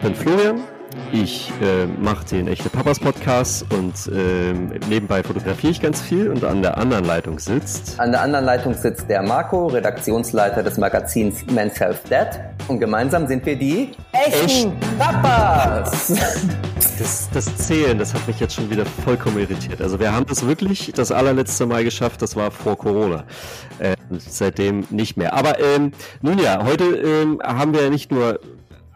ich bin Florian. Ich äh, mache den Echte Papas Podcast und äh, nebenbei fotografiere ich ganz viel und an der anderen Leitung sitzt. An der anderen Leitung sitzt der Marco, Redaktionsleiter des Magazins Men's Health Dad. Und gemeinsam sind wir die Echten Echt? Papas. Das, das Zählen, das hat mich jetzt schon wieder vollkommen irritiert. Also wir haben das wirklich das allerletzte Mal geschafft, das war vor Corona. Äh, seitdem nicht mehr. Aber ähm, nun ja, heute ähm, haben wir nicht nur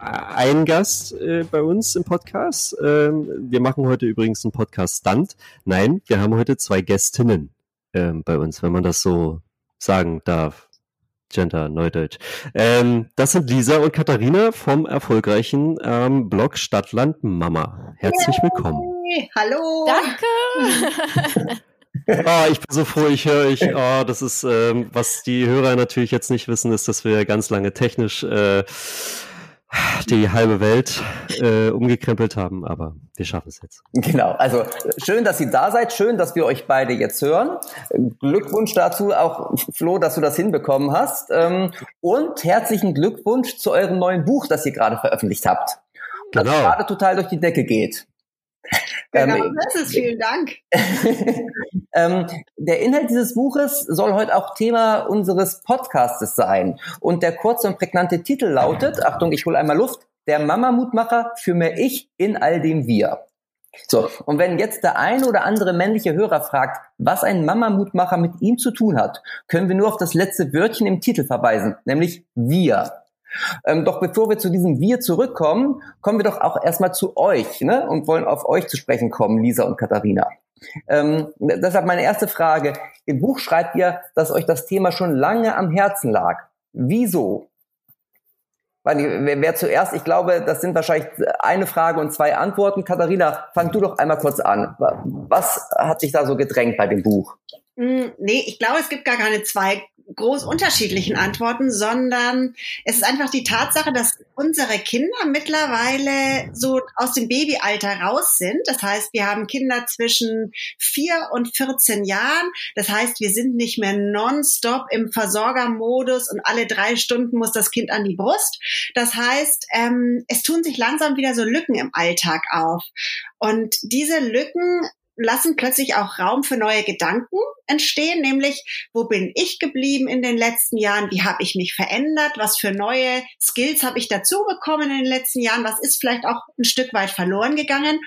ein Gast äh, bei uns im Podcast. Ähm, wir machen heute übrigens einen Podcast-Stunt. Nein, wir haben heute zwei Gästinnen ähm, bei uns, wenn man das so sagen darf. Gender, Neudeutsch. Ähm, das sind Lisa und Katharina vom erfolgreichen ähm, Blog Stadtland Mama. Herzlich willkommen. Hallo. Danke. Oh, ich bin so froh, ich höre, ich, oh, das ist, ähm, was die Hörer natürlich jetzt nicht wissen, ist, dass wir ganz lange technisch äh, die halbe Welt äh, umgekrempelt haben, aber wir schaffen es jetzt. Genau, also schön, dass ihr da seid, schön, dass wir euch beide jetzt hören. Glückwunsch dazu auch, Flo, dass du das hinbekommen hast. Ähm, und herzlichen Glückwunsch zu eurem neuen Buch, das ihr gerade veröffentlicht habt. Das genau. gerade total durch die Decke geht. Genau, ähm, das ist vielen Dank. ähm, der Inhalt dieses Buches soll heute auch Thema unseres Podcastes sein. Und der kurze und prägnante Titel lautet, Achtung, ich hole einmal Luft, der Mama-Mutmacher für mehr Ich in all dem Wir. So, und wenn jetzt der ein oder andere männliche Hörer fragt, was ein Mama-Mutmacher mit ihm zu tun hat, können wir nur auf das letzte Wörtchen im Titel verweisen, nämlich wir. Ähm, doch bevor wir zu diesem Wir zurückkommen, kommen wir doch auch erstmal zu euch ne? und wollen auf euch zu sprechen kommen, Lisa und Katharina. Ähm, deshalb meine erste Frage. Im Buch schreibt ihr, dass euch das Thema schon lange am Herzen lag. Wieso? Wer, wer zuerst, ich glaube, das sind wahrscheinlich eine Frage und zwei Antworten. Katharina, fang du doch einmal kurz an. Was hat sich da so gedrängt bei dem Buch? Hm, nee, ich glaube, es gibt gar keine zwei groß unterschiedlichen Antworten, sondern es ist einfach die Tatsache, dass unsere Kinder mittlerweile so aus dem Babyalter raus sind. Das heißt, wir haben Kinder zwischen vier und 14 Jahren. Das heißt, wir sind nicht mehr nonstop im Versorgermodus und alle drei Stunden muss das Kind an die Brust. Das heißt, ähm, es tun sich langsam wieder so Lücken im Alltag auf. Und diese Lücken lassen plötzlich auch Raum für neue Gedanken entstehen, nämlich wo bin ich geblieben in den letzten Jahren, wie habe ich mich verändert, was für neue Skills habe ich dazu bekommen in den letzten Jahren, was ist vielleicht auch ein Stück weit verloren gegangen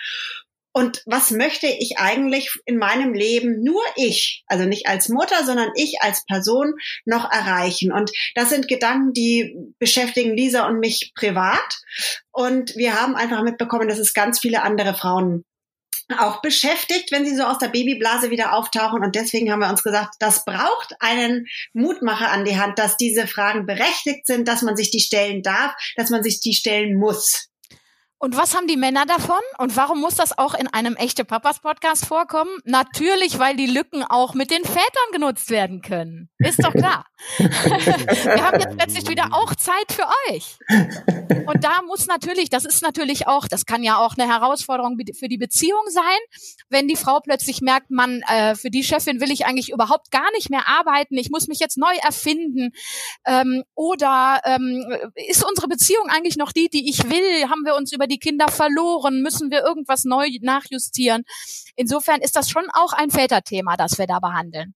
und was möchte ich eigentlich in meinem Leben nur ich, also nicht als Mutter, sondern ich als Person noch erreichen? Und das sind Gedanken, die beschäftigen Lisa und mich privat. Und wir haben einfach mitbekommen, dass es ganz viele andere Frauen auch beschäftigt, wenn sie so aus der Babyblase wieder auftauchen. Und deswegen haben wir uns gesagt, das braucht einen Mutmacher an die Hand, dass diese Fragen berechtigt sind, dass man sich die stellen darf, dass man sich die stellen muss. Und was haben die Männer davon? Und warum muss das auch in einem echte Papas Podcast vorkommen? Natürlich, weil die Lücken auch mit den Vätern genutzt werden können. Ist doch klar. Wir haben jetzt plötzlich wieder auch Zeit für euch. Und da muss natürlich, das ist natürlich auch, das kann ja auch eine Herausforderung für die Beziehung sein, wenn die Frau plötzlich merkt, man, äh, für die Chefin will ich eigentlich überhaupt gar nicht mehr arbeiten, ich muss mich jetzt neu erfinden. Ähm, oder ähm, ist unsere Beziehung eigentlich noch die, die ich will? Haben wir uns über die Kinder verloren? Müssen wir irgendwas neu nachjustieren? Insofern ist das schon auch ein Väterthema, das wir da behandeln.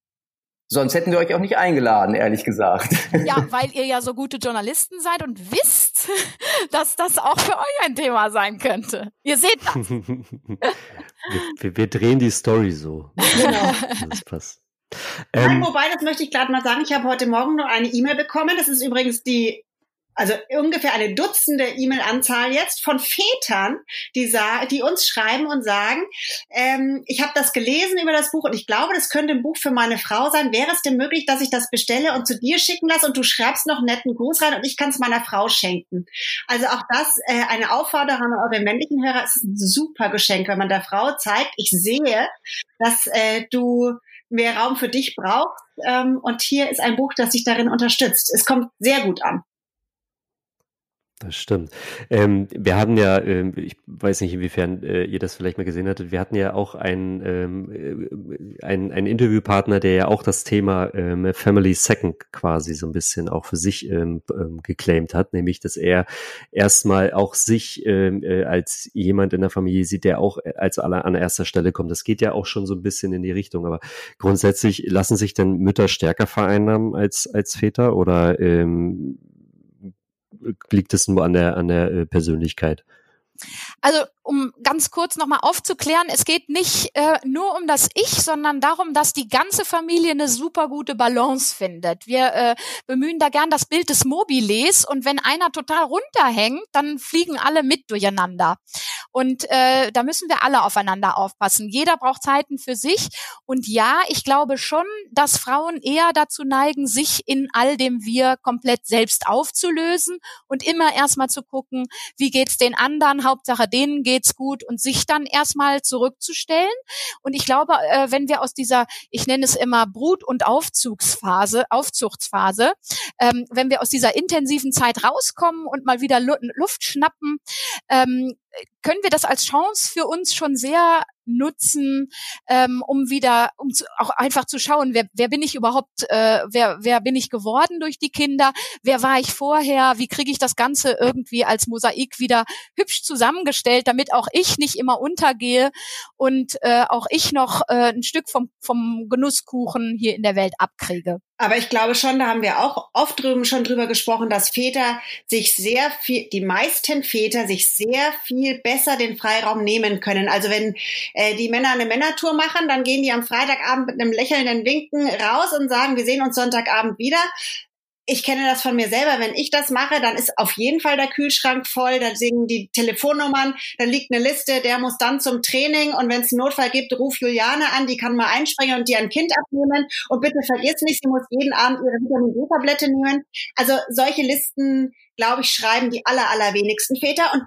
Sonst hätten wir euch auch nicht eingeladen, ehrlich gesagt. Ja, weil ihr ja so gute Journalisten seid und wisst, dass das auch für euch ein Thema sein könnte. Ihr seht das. wir, wir, drehen die Story so. Genau. Das passt. Ähm, Nein, wobei, das möchte ich gerade mal sagen, ich habe heute Morgen noch eine E-Mail bekommen. Das ist übrigens die also ungefähr eine Dutzende E-Mail-Anzahl jetzt von Vätern, die, die uns schreiben und sagen, ähm, ich habe das gelesen über das Buch und ich glaube, das könnte ein Buch für meine Frau sein. Wäre es denn möglich, dass ich das bestelle und zu dir schicken lasse und du schreibst noch netten Gruß rein und ich kann es meiner Frau schenken? Also auch das äh, eine Aufforderung an eure männlichen Hörer. Es ist ein super Geschenk, wenn man der Frau zeigt, ich sehe, dass äh, du mehr Raum für dich brauchst ähm, und hier ist ein Buch, das dich darin unterstützt. Es kommt sehr gut an. Das stimmt. Ähm, wir hatten ja, ähm, ich weiß nicht, inwiefern äh, ihr das vielleicht mal gesehen hattet, wir hatten ja auch einen, ähm, äh, einen, einen Interviewpartner, der ja auch das Thema ähm, Family Second quasi so ein bisschen auch für sich ähm, ähm, geclaimed hat, nämlich, dass er erstmal auch sich ähm, äh, als jemand in der Familie sieht, der auch als aller an erster Stelle kommt. Das geht ja auch schon so ein bisschen in die Richtung, aber grundsätzlich lassen sich denn Mütter stärker vereinnahmen als, als Väter oder ähm, liegt es nur an der, an der äh, Persönlichkeit? Also um ganz kurz nochmal aufzuklären, es geht nicht äh, nur um das Ich, sondern darum, dass die ganze Familie eine super gute Balance findet. Wir äh, bemühen da gern das Bild des Mobiles und wenn einer total runterhängt, dann fliegen alle mit durcheinander. Und äh, da müssen wir alle aufeinander aufpassen. Jeder braucht Zeiten für sich. Und ja, ich glaube schon, dass Frauen eher dazu neigen, sich in all dem Wir komplett selbst aufzulösen und immer erstmal zu gucken, wie geht's den anderen, Hauptsache denen geht's gut und sich dann erstmal zurückzustellen. Und ich glaube, äh, wenn wir aus dieser, ich nenne es immer Brut- und Aufzugsphase, Aufzuchtsphase, ähm, wenn wir aus dieser intensiven Zeit rauskommen und mal wieder Luft schnappen, ähm, können wir das als Chance für uns schon sehr nutzen, ähm, um wieder, um zu, auch einfach zu schauen, wer, wer bin ich überhaupt, äh, wer, wer bin ich geworden durch die Kinder, wer war ich vorher, wie kriege ich das Ganze irgendwie als Mosaik wieder hübsch zusammengestellt, damit auch ich nicht immer untergehe und äh, auch ich noch äh, ein Stück vom, vom Genusskuchen hier in der Welt abkriege. Aber ich glaube schon, da haben wir auch oft drüben schon drüber gesprochen, dass Väter sich sehr viel, die meisten Väter sich sehr viel besser den Freiraum nehmen können. Also wenn äh, die Männer eine Männertour machen, dann gehen die am Freitagabend mit einem lächelnden Winken raus und sagen, wir sehen uns Sonntagabend wieder ich kenne das von mir selber, wenn ich das mache, dann ist auf jeden Fall der Kühlschrank voll, da singen die Telefonnummern, da liegt eine Liste, der muss dann zum Training. Und wenn es einen Notfall gibt, ruf Juliane an, die kann mal einspringen und dir ein Kind abnehmen. Und bitte vergiss nicht, sie muss jeden Abend ihre Vitamin D-Tablette nehmen. Also solche Listen, glaube ich, schreiben die aller, allerwenigsten Väter. Und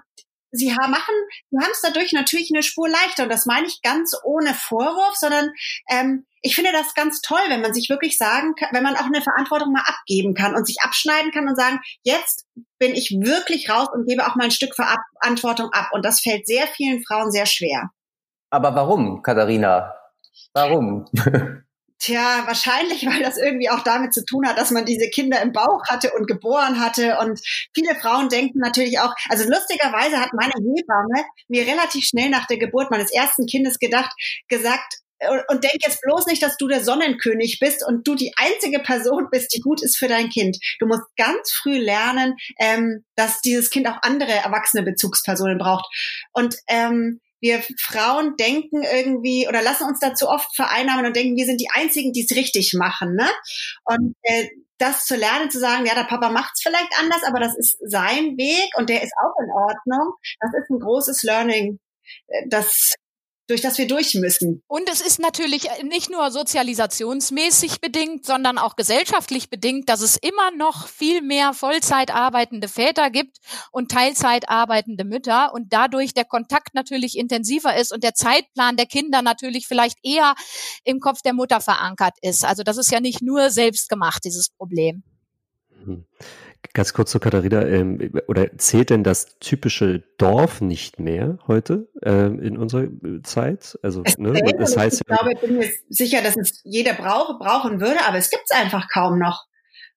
sie machen, sie haben es dadurch natürlich eine Spur leichter und das meine ich ganz ohne Vorwurf, sondern ähm, ich finde das ganz toll, wenn man sich wirklich sagen kann, wenn man auch eine Verantwortung mal abgeben kann und sich abschneiden kann und sagen, jetzt bin ich wirklich raus und gebe auch mal ein Stück Verantwortung ab und das fällt sehr vielen Frauen sehr schwer. Aber warum, Katharina? Warum? Tja, wahrscheinlich, weil das irgendwie auch damit zu tun hat, dass man diese Kinder im Bauch hatte und geboren hatte. Und viele Frauen denken natürlich auch, also lustigerweise hat meine Hebamme mir relativ schnell nach der Geburt meines ersten Kindes gedacht, gesagt, und denk jetzt bloß nicht, dass du der Sonnenkönig bist und du die einzige Person bist, die gut ist für dein Kind. Du musst ganz früh lernen, ähm, dass dieses Kind auch andere erwachsene Bezugspersonen braucht. Und ähm, wir Frauen denken irgendwie oder lassen uns dazu oft vereinnahmen und denken, wir sind die Einzigen, die es richtig machen. Ne? Und äh, das zu lernen, zu sagen, ja, der Papa macht es vielleicht anders, aber das ist sein Weg und der ist auch in Ordnung. Das ist ein großes Learning, äh, das durch das wir durch müssen. Und es ist natürlich nicht nur sozialisationsmäßig bedingt, sondern auch gesellschaftlich bedingt, dass es immer noch viel mehr Vollzeit arbeitende Väter gibt und Teilzeit arbeitende Mütter und dadurch der Kontakt natürlich intensiver ist und der Zeitplan der Kinder natürlich vielleicht eher im Kopf der Mutter verankert ist. Also das ist ja nicht nur selbst gemacht, dieses Problem. Ganz kurz zu Katharina, ähm, oder zählt denn das typische Dorf nicht mehr heute ähm, in unserer Zeit? Also, es ne, das heißt ich glaube, ich bin mir sicher, dass es jeder brauche, brauchen würde, aber es gibt es einfach kaum noch.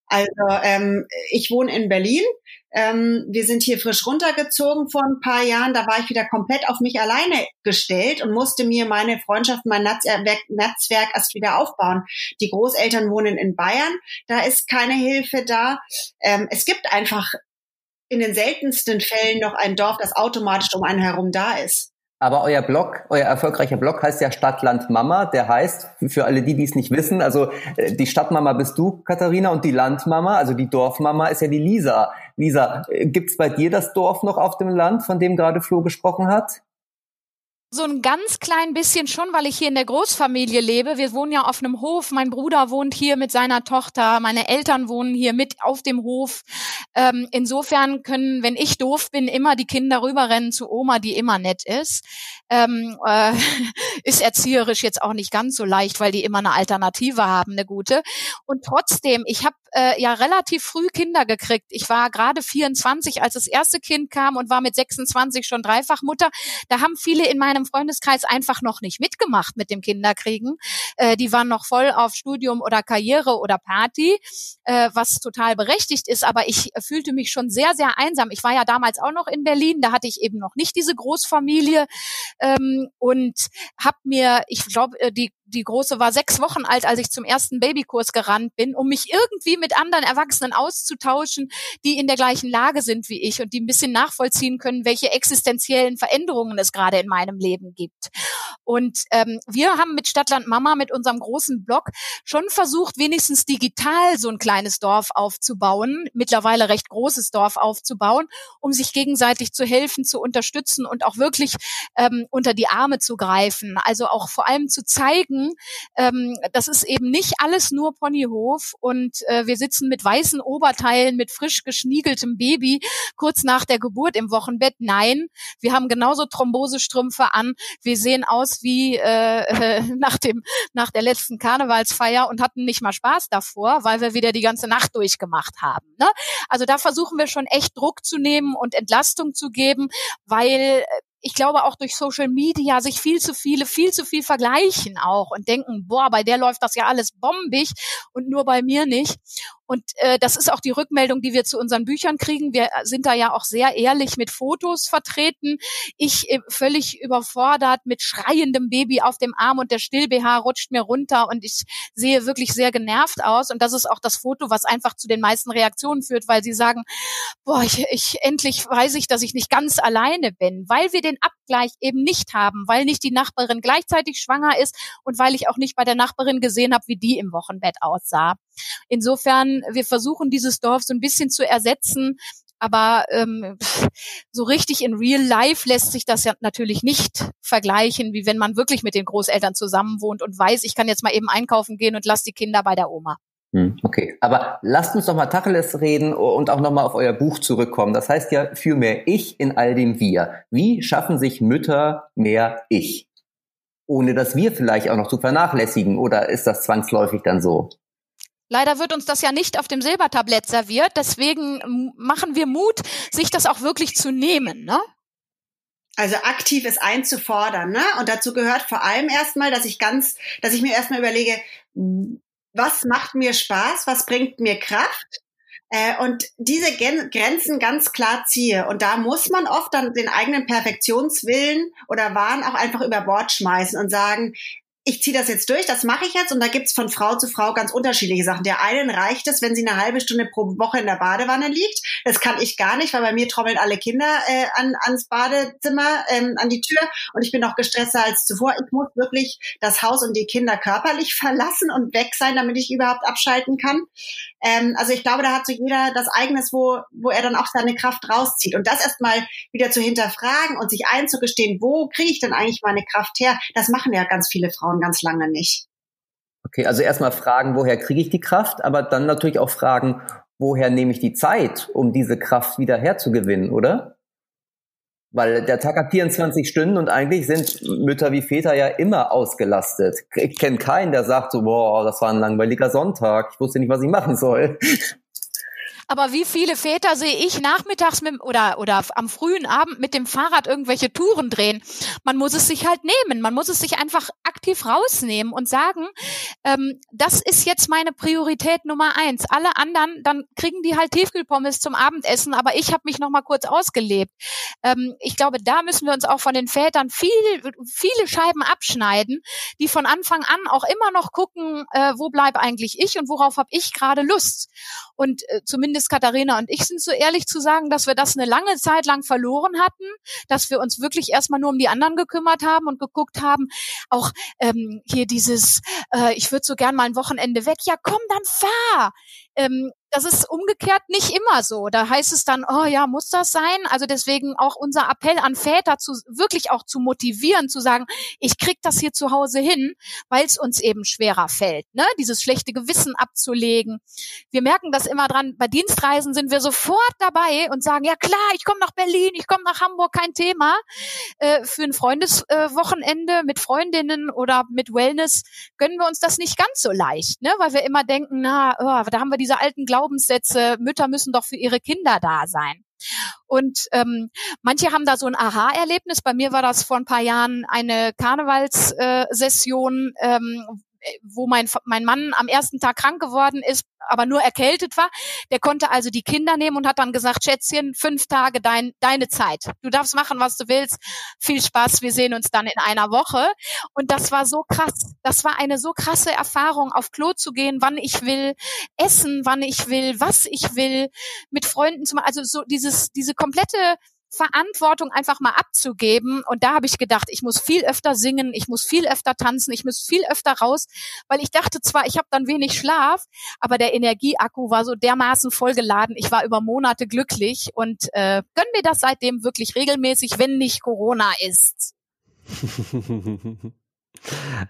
Also ähm, ich wohne in Berlin ähm, wir sind hier frisch runtergezogen vor ein paar Jahren. Da war ich wieder komplett auf mich alleine gestellt und musste mir meine Freundschaft, mein Netzwerk, Netzwerk erst wieder aufbauen. Die Großeltern wohnen in Bayern. Da ist keine Hilfe da. Ähm, es gibt einfach in den seltensten Fällen noch ein Dorf, das automatisch um einen herum da ist. Aber euer Blog, euer erfolgreicher Blog heißt ja Stadtland Mama. Der heißt, für alle die, die es nicht wissen, also äh, die Stadtmama bist du, Katharina, und die Landmama, also die Dorfmama ist ja die Lisa. Lisa, äh, gibt's bei dir das Dorf noch auf dem Land, von dem gerade Flo gesprochen hat? So ein ganz klein bisschen schon, weil ich hier in der Großfamilie lebe. Wir wohnen ja auf einem Hof. Mein Bruder wohnt hier mit seiner Tochter. Meine Eltern wohnen hier mit auf dem Hof. Ähm, insofern können, wenn ich doof bin, immer die Kinder rüberrennen zu Oma, die immer nett ist. Ähm, äh, ist erzieherisch jetzt auch nicht ganz so leicht, weil die immer eine Alternative haben, eine gute. Und trotzdem, ich habe äh, ja relativ früh Kinder gekriegt. Ich war gerade 24, als das erste Kind kam und war mit 26 schon Dreifachmutter. Da haben viele in meinem Freundeskreis einfach noch nicht mitgemacht mit dem Kinderkriegen. Äh, die waren noch voll auf Studium oder Karriere oder Party, äh, was total berechtigt ist. Aber ich fühlte mich schon sehr, sehr einsam. Ich war ja damals auch noch in Berlin. Da hatte ich eben noch nicht diese Großfamilie ähm, und habe mir, ich glaube, äh, die die Große war sechs Wochen alt, als ich zum ersten Babykurs gerannt bin, um mich irgendwie mit anderen Erwachsenen auszutauschen, die in der gleichen Lage sind wie ich und die ein bisschen nachvollziehen können, welche existenziellen Veränderungen es gerade in meinem Leben gibt. Und ähm, wir haben mit Stadtland Mama, mit unserem großen Blog, schon versucht, wenigstens digital so ein kleines Dorf aufzubauen, mittlerweile recht großes Dorf aufzubauen, um sich gegenseitig zu helfen, zu unterstützen und auch wirklich ähm, unter die Arme zu greifen. Also auch vor allem zu zeigen, merken, ähm, das ist eben nicht alles nur Ponyhof und äh, wir sitzen mit weißen Oberteilen, mit frisch geschniegeltem Baby kurz nach der Geburt im Wochenbett. Nein, wir haben genauso Thrombosestrümpfe an. Wir sehen aus wie äh, nach dem nach der letzten Karnevalsfeier und hatten nicht mal Spaß davor, weil wir wieder die ganze Nacht durchgemacht haben. Ne? Also da versuchen wir schon echt Druck zu nehmen und Entlastung zu geben, weil äh, ich glaube auch durch Social Media sich viel zu viele, viel zu viel vergleichen auch und denken, boah, bei der läuft das ja alles bombig und nur bei mir nicht. Und äh, das ist auch die Rückmeldung, die wir zu unseren Büchern kriegen. Wir sind da ja auch sehr ehrlich mit Fotos vertreten. Ich äh, völlig überfordert mit schreiendem Baby auf dem Arm und der Still-BH rutscht mir runter und ich sehe wirklich sehr genervt aus. Und das ist auch das Foto, was einfach zu den meisten Reaktionen führt, weil sie sagen, boah, ich, ich endlich weiß ich, dass ich nicht ganz alleine bin, weil wir den Abgleich eben nicht haben, weil nicht die Nachbarin gleichzeitig schwanger ist und weil ich auch nicht bei der Nachbarin gesehen habe, wie die im Wochenbett aussah. Insofern, wir versuchen dieses Dorf so ein bisschen zu ersetzen, aber ähm, so richtig in Real Life lässt sich das ja natürlich nicht vergleichen, wie wenn man wirklich mit den Großeltern zusammen wohnt und weiß, ich kann jetzt mal eben einkaufen gehen und lass die Kinder bei der Oma. Hm, okay, aber lasst uns doch mal Tacheles reden und auch nochmal auf euer Buch zurückkommen. Das heißt ja für mehr Ich in all dem Wir. Wie schaffen sich Mütter mehr Ich? Ohne das Wir vielleicht auch noch zu vernachlässigen oder ist das zwangsläufig dann so? Leider wird uns das ja nicht auf dem Silbertablett serviert. Deswegen machen wir Mut, sich das auch wirklich zu nehmen. Ne? Also aktiv ist einzufordern, ne? Und dazu gehört vor allem erstmal, dass ich ganz, dass ich mir erstmal überlege, was macht mir Spaß, was bringt mir Kraft äh, und diese Grenzen ganz klar ziehe. Und da muss man oft dann den eigenen Perfektionswillen oder Wahn auch einfach über Bord schmeißen und sagen, ich ziehe das jetzt durch, das mache ich jetzt und da gibt's von Frau zu Frau ganz unterschiedliche Sachen. Der einen reicht es, wenn sie eine halbe Stunde pro Woche in der Badewanne liegt. Das kann ich gar nicht, weil bei mir trommeln alle Kinder äh, an, ans Badezimmer, ähm, an die Tür und ich bin noch gestresster als zuvor. Ich muss wirklich das Haus und die Kinder körperlich verlassen und weg sein, damit ich überhaupt abschalten kann. Ähm, also ich glaube, da hat so jeder das eigenes, wo, wo er dann auch seine Kraft rauszieht. Und das erstmal wieder zu hinterfragen und sich einzugestehen, wo kriege ich denn eigentlich meine Kraft her? Das machen ja ganz viele Frauen ganz lange nicht. Okay, also erstmal fragen, woher kriege ich die Kraft, aber dann natürlich auch fragen, woher nehme ich die Zeit, um diese Kraft wieder herzugewinnen, oder? Weil der Tag hat 24 Stunden und eigentlich sind Mütter wie Väter ja immer ausgelastet. Ich kenne keinen, der sagt so, boah, das war ein langweiliger Sonntag, ich wusste nicht, was ich machen soll. Aber wie viele Väter sehe ich nachmittags mit, oder, oder am frühen Abend mit dem Fahrrad irgendwelche Touren drehen? Man muss es sich halt nehmen. Man muss es sich einfach aktiv rausnehmen und sagen, ähm, das ist jetzt meine Priorität Nummer eins. Alle anderen, dann kriegen die halt Tiefkühlpommes zum Abendessen, aber ich habe mich noch mal kurz ausgelebt. Ähm, ich glaube, da müssen wir uns auch von den Vätern viel, viele Scheiben abschneiden, die von Anfang an auch immer noch gucken, äh, wo bleibe eigentlich ich und worauf habe ich gerade Lust. Und äh, zumindest Katharina und ich sind so ehrlich zu sagen, dass wir das eine lange Zeit lang verloren hatten, dass wir uns wirklich erstmal nur um die anderen gekümmert haben und geguckt haben, auch ähm, hier dieses, äh, ich würde so gern mal ein Wochenende weg, ja komm, dann fahr. Ähm, das ist umgekehrt nicht immer so. Da heißt es dann, oh ja, muss das sein? Also deswegen auch unser Appell an Väter zu wirklich auch zu motivieren, zu sagen, ich krieg das hier zu Hause hin, weil es uns eben schwerer fällt, ne? Dieses schlechte Gewissen abzulegen. Wir merken das immer dran. Bei Dienstreisen sind wir sofort dabei und sagen, ja klar, ich komme nach Berlin, ich komme nach Hamburg, kein Thema. Äh, für ein Freundeswochenende äh, mit Freundinnen oder mit Wellness gönnen wir uns das nicht ganz so leicht, ne? Weil wir immer denken, na, oh, da haben wir diese alten Glaubenssätze, Mütter müssen doch für ihre Kinder da sein. Und ähm, manche haben da so ein Aha-Erlebnis. Bei mir war das vor ein paar Jahren eine Karnevalssession, ähm, wo mein, mein Mann am ersten Tag krank geworden ist, aber nur erkältet war. Der konnte also die Kinder nehmen und hat dann gesagt, Schätzchen, fünf Tage dein, deine Zeit. Du darfst machen, was du willst. Viel Spaß. Wir sehen uns dann in einer Woche. Und das war so krass. Das war eine so krasse Erfahrung, auf Klo zu gehen, wann ich will, essen, wann ich will, was ich will, mit Freunden zu machen. Also so dieses, diese komplette Verantwortung einfach mal abzugeben. Und da habe ich gedacht, ich muss viel öfter singen, ich muss viel öfter tanzen, ich muss viel öfter raus, weil ich dachte zwar, ich habe dann wenig Schlaf, aber der Energieakku war so dermaßen vollgeladen. Ich war über Monate glücklich und äh, gönn mir das seitdem wirklich regelmäßig, wenn nicht Corona ist.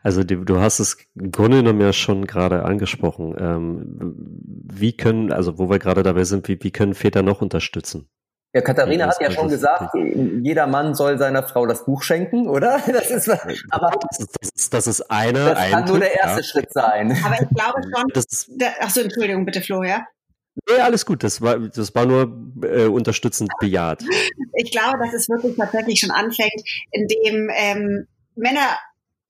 Also du hast es im Grunde genommen ja schon gerade angesprochen. Ähm, wie können, also wo wir gerade dabei sind, wie, wie können Väter noch unterstützen? Ja, Katharina ja, hat ja schon gesagt, jeder Mann soll seiner Frau das Buch schenken, oder? Das ist, aber das ist, das ist eine. Das ein kann nur der erste ja. Schritt sein. Aber ich glaube schon. Das ist, ach so, Entschuldigung, bitte, Flo, ja? Nee, alles gut. Das war, das war nur äh, unterstützend bejaht. Ich glaube, dass es wirklich tatsächlich schon anfängt, indem ähm, Männer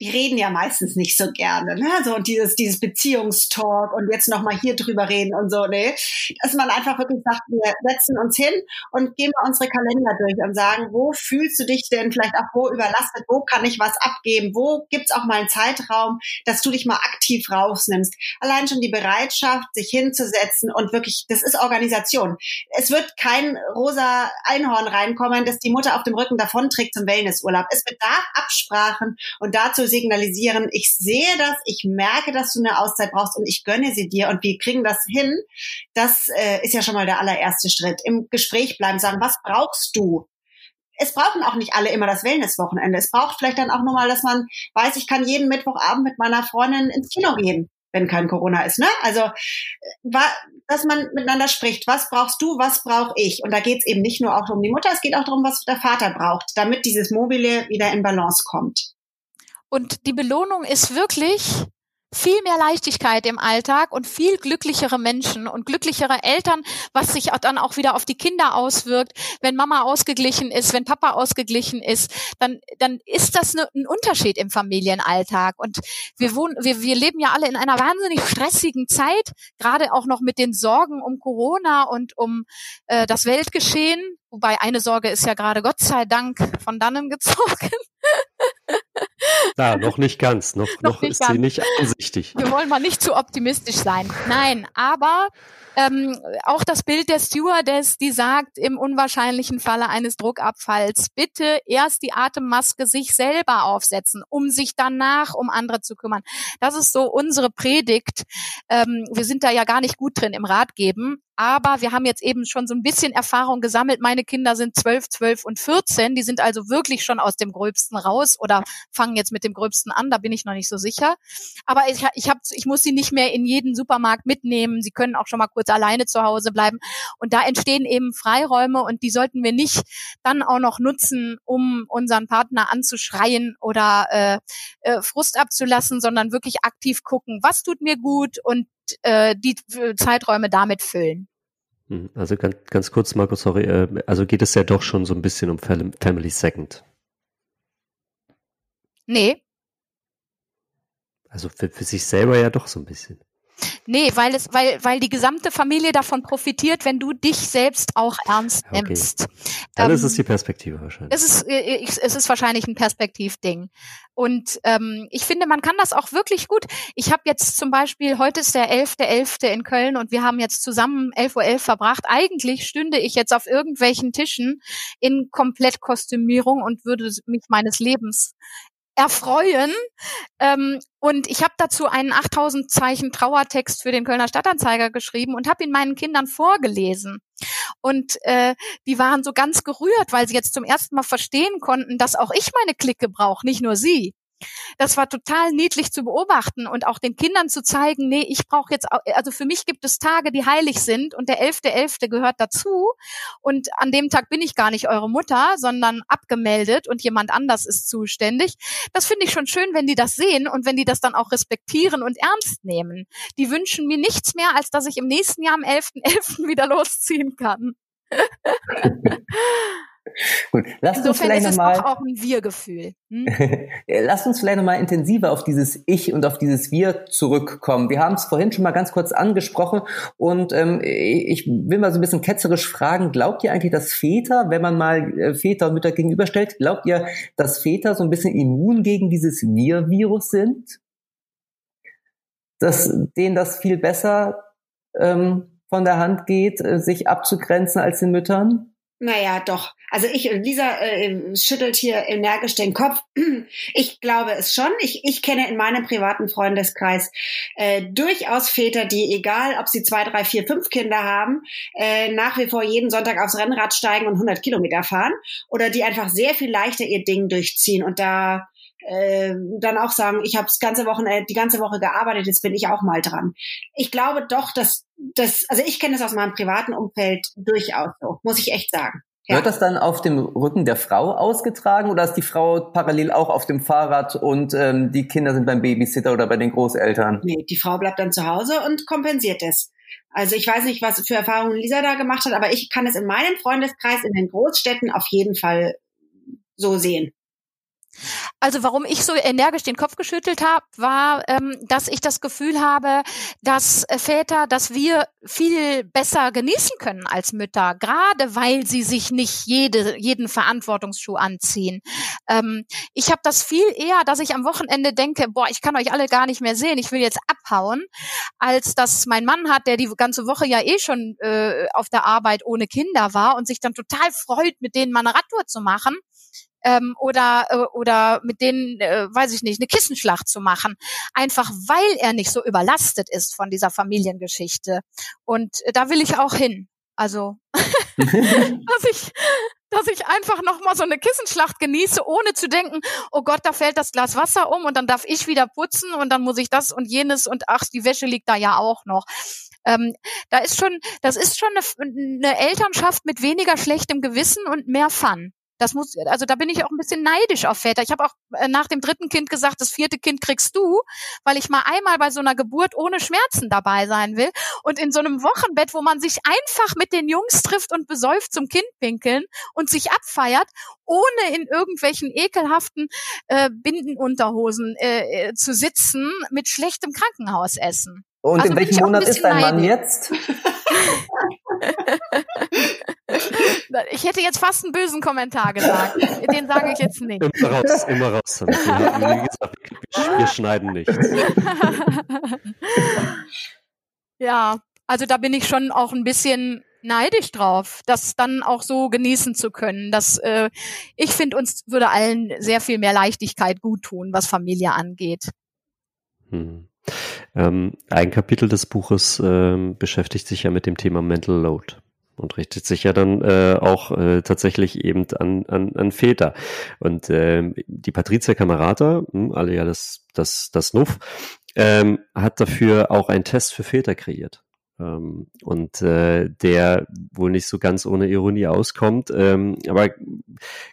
die reden ja meistens nicht so gerne, ne? So und dieses dieses Beziehungstalk und jetzt noch mal hier drüber reden und so, ne? Dass man einfach wirklich sagt, wir setzen uns hin und gehen mal unsere Kalender durch und sagen, wo fühlst du dich denn vielleicht auch wo überlastet, wo kann ich was abgeben, wo gibt's auch mal einen Zeitraum, dass du dich mal aktiv rausnimmst. Allein schon die Bereitschaft, sich hinzusetzen und wirklich, das ist Organisation. Es wird kein rosa Einhorn reinkommen, das die Mutter auf dem Rücken davonträgt zum Wellnessurlaub. Es bedarf Absprachen und dazu signalisieren, ich sehe das, ich merke, dass du eine Auszeit brauchst und ich gönne sie dir und wir kriegen das hin, das äh, ist ja schon mal der allererste Schritt. Im Gespräch bleiben, sagen, was brauchst du? Es brauchen auch nicht alle immer das Wellnesswochenende. Es braucht vielleicht dann auch nur mal, dass man weiß, ich kann jeden Mittwochabend mit meiner Freundin ins Kino gehen wenn kein Corona ist. Ne? Also, äh, dass man miteinander spricht. Was brauchst du, was brauche ich? Und da geht es eben nicht nur auch um die Mutter, es geht auch darum, was der Vater braucht, damit dieses Mobile wieder in Balance kommt. Und die Belohnung ist wirklich viel mehr Leichtigkeit im Alltag und viel glücklichere Menschen und glücklichere Eltern, was sich dann auch wieder auf die Kinder auswirkt. Wenn Mama ausgeglichen ist, wenn Papa ausgeglichen ist, dann, dann ist das ne, ein Unterschied im Familienalltag. Und wir wohnen, wir, wir leben ja alle in einer wahnsinnig stressigen Zeit, gerade auch noch mit den Sorgen um Corona und um äh, das Weltgeschehen. Wobei eine Sorge ist ja gerade Gott sei Dank von dannen gezogen. Da, noch nicht ganz. Noch, noch, noch ist ganz. sie nicht einsichtig. Wir wollen mal nicht zu optimistisch sein. Nein, aber ähm, auch das Bild der Stewardess, die sagt im unwahrscheinlichen Falle eines Druckabfalls, bitte erst die Atemmaske sich selber aufsetzen, um sich danach um andere zu kümmern. Das ist so unsere Predigt. Ähm, wir sind da ja gar nicht gut drin im Ratgeben, aber wir haben jetzt eben schon so ein bisschen Erfahrung gesammelt. Meine Kinder sind zwölf, zwölf und vierzehn. Die sind also wirklich schon aus dem Gröbsten raus oder fangen jetzt mit dem Gröbsten an. Da bin ich noch nicht so sicher. Aber ich, ich, hab, ich muss sie nicht mehr in jeden Supermarkt mitnehmen. Sie können auch schon mal kurz alleine zu Hause bleiben. Und da entstehen eben Freiräume und die sollten wir nicht dann auch noch nutzen, um unseren Partner anzuschreien oder äh, äh, Frust abzulassen, sondern wirklich aktiv gucken, was tut mir gut und äh, die Zeiträume damit füllen. Hm, also ganz, ganz kurz, Markus, sorry, äh, also geht es ja doch schon so ein bisschen um Family Second. Nee. Also für, für sich selber ja doch so ein bisschen. Nee, weil es, weil, weil die gesamte Familie davon profitiert, wenn du dich selbst auch ernst okay. nimmst. Dann ähm, ist es die Perspektive wahrscheinlich. Es ist, äh, es ist wahrscheinlich ein Perspektivding. Und ähm, ich finde, man kann das auch wirklich gut. Ich habe jetzt zum Beispiel, heute ist der 11.11. .11. in Köln und wir haben jetzt zusammen 11.11 Uhr .11 verbracht. Eigentlich stünde ich jetzt auf irgendwelchen Tischen in Komplettkostümierung und würde mich meines Lebens erfreuen. Ähm, und ich habe dazu einen 8000 Zeichen Trauertext für den Kölner Stadtanzeiger geschrieben und habe ihn meinen Kindern vorgelesen. Und äh, die waren so ganz gerührt, weil sie jetzt zum ersten Mal verstehen konnten, dass auch ich meine Clique brauche, nicht nur sie das war total niedlich zu beobachten und auch den Kindern zu zeigen, nee, ich brauche jetzt, also für mich gibt es Tage, die heilig sind und der 11.11. .11. gehört dazu und an dem Tag bin ich gar nicht eure Mutter, sondern abgemeldet und jemand anders ist zuständig. Das finde ich schon schön, wenn die das sehen und wenn die das dann auch respektieren und ernst nehmen. Die wünschen mir nichts mehr, als dass ich im nächsten Jahr am 11.11. .11. wieder losziehen kann. Gut, lasst uns vielleicht ist nochmal. auch ein Wir-Gefühl. Hm? lasst uns vielleicht nochmal intensiver auf dieses Ich und auf dieses Wir zurückkommen. Wir haben es vorhin schon mal ganz kurz angesprochen und ähm, ich will mal so ein bisschen ketzerisch fragen, glaubt ihr eigentlich, dass Väter, wenn man mal äh, Väter und Mütter gegenüberstellt, glaubt ihr, dass Väter so ein bisschen immun gegen dieses Wir-Virus sind? Dass denen das viel besser ähm, von der Hand geht, äh, sich abzugrenzen als den Müttern? Naja, doch. Also ich, Lisa äh, schüttelt hier energisch den Kopf. Ich glaube es schon. Ich, ich kenne in meinem privaten Freundeskreis äh, durchaus Väter, die, egal ob sie zwei, drei, vier, fünf Kinder haben, äh, nach wie vor jeden Sonntag aufs Rennrad steigen und 100 Kilometer fahren oder die einfach sehr viel leichter ihr Ding durchziehen und da äh, dann auch sagen, ich habe das ganze Wochenende, die ganze Woche gearbeitet, jetzt bin ich auch mal dran. Ich glaube doch, dass das, also ich kenne es aus meinem privaten Umfeld durchaus so, muss ich echt sagen. Ja. Wird das dann auf dem Rücken der Frau ausgetragen oder ist die Frau parallel auch auf dem Fahrrad und ähm, die Kinder sind beim Babysitter oder bei den Großeltern? Nee, die Frau bleibt dann zu Hause und kompensiert es. Also ich weiß nicht, was für Erfahrungen Lisa da gemacht hat, aber ich kann es in meinem Freundeskreis in den Großstädten auf jeden Fall so sehen. Also warum ich so energisch den Kopf geschüttelt habe, war, ähm, dass ich das Gefühl habe, dass äh, Väter, dass wir viel besser genießen können als Mütter, gerade weil sie sich nicht jede, jeden Verantwortungsschuh anziehen. Ähm, ich habe das viel eher, dass ich am Wochenende denke, boah, ich kann euch alle gar nicht mehr sehen, ich will jetzt abhauen, als dass mein Mann hat, der die ganze Woche ja eh schon äh, auf der Arbeit ohne Kinder war und sich dann total freut, mit denen mal eine Radtour zu machen ähm, oder äh, oder mit denen, äh, weiß ich nicht, eine Kissenschlacht zu machen, einfach weil er nicht so überlastet ist von dieser Familiengeschichte. Und äh, da will ich auch hin. Also, dass ich dass ich einfach noch mal so eine Kissenschlacht genieße, ohne zu denken, oh Gott, da fällt das Glas Wasser um und dann darf ich wieder putzen und dann muss ich das und jenes und ach, die Wäsche liegt da ja auch noch. Ähm, da ist schon, das ist schon eine, eine Elternschaft mit weniger schlechtem Gewissen und mehr Fun. Das muss, also da bin ich auch ein bisschen neidisch auf Väter. Ich habe auch äh, nach dem dritten Kind gesagt, das vierte Kind kriegst du, weil ich mal einmal bei so einer Geburt ohne Schmerzen dabei sein will und in so einem Wochenbett, wo man sich einfach mit den Jungs trifft und besäuft zum Kind pinkeln und sich abfeiert, ohne in irgendwelchen ekelhaften äh, Bindenunterhosen äh, äh zu sitzen mit schlechtem Krankenhausessen. Und also in welchem Monat ist dein Mann jetzt? ich hätte jetzt fast einen bösen Kommentar gesagt. Den sage ich jetzt nicht. Immer raus, immer raus. Wie gesagt, wir, wir schneiden nichts. ja, also da bin ich schon auch ein bisschen neidisch drauf, das dann auch so genießen zu können. Das, äh, ich finde, uns würde allen sehr viel mehr Leichtigkeit gut tun, was Familie angeht. Hm. Ähm, ein Kapitel des Buches ähm, beschäftigt sich ja mit dem Thema Mental Load und richtet sich ja dann äh, auch äh, tatsächlich eben an, an, an Väter. Und äh, die Patricia Camerata, hm, alle ja das, das, das NUF, ähm, hat dafür auch einen Test für Väter kreiert. Ähm, und äh, der wohl nicht so ganz ohne Ironie auskommt. Ähm, aber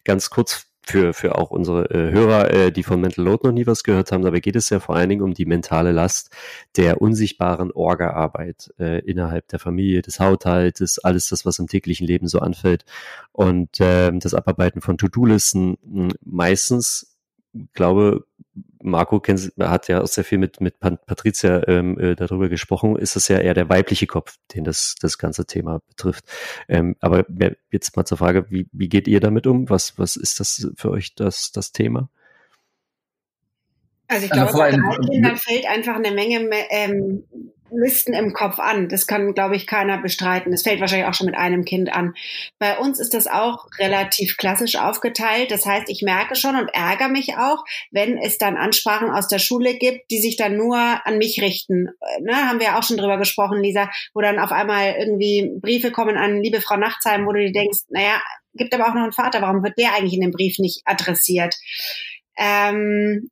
ganz kurz für, für auch unsere äh, Hörer, äh, die von Mental Load noch nie was gehört haben. Dabei geht es ja vor allen Dingen um die mentale Last der unsichtbaren Orga-Arbeit äh, innerhalb der Familie, des Haushaltes, alles das, was im täglichen Leben so anfällt. Und äh, das Abarbeiten von To-Do-Listen hm, meistens glaube, Marco kennt, hat ja auch sehr viel mit, mit Patricia ähm, äh, darüber gesprochen, ist es ja eher der weibliche Kopf, den das, das ganze Thema betrifft. Ähm, aber jetzt mal zur Frage, wie, wie geht ihr damit um? Was, was ist das für euch das, das Thema? Also ich glaube, bei drei Kindern fällt einfach eine Menge ähm, Listen im Kopf an. Das kann, glaube ich, keiner bestreiten. Das fällt wahrscheinlich auch schon mit einem Kind an. Bei uns ist das auch relativ klassisch aufgeteilt. Das heißt, ich merke schon und ärgere mich auch, wenn es dann Ansprachen aus der Schule gibt, die sich dann nur an mich richten. Ne, haben wir auch schon drüber gesprochen, Lisa, wo dann auf einmal irgendwie Briefe kommen an liebe Frau Nachtsheim, wo du dir denkst, naja, gibt aber auch noch einen Vater, warum wird der eigentlich in dem Brief nicht adressiert? Ähm,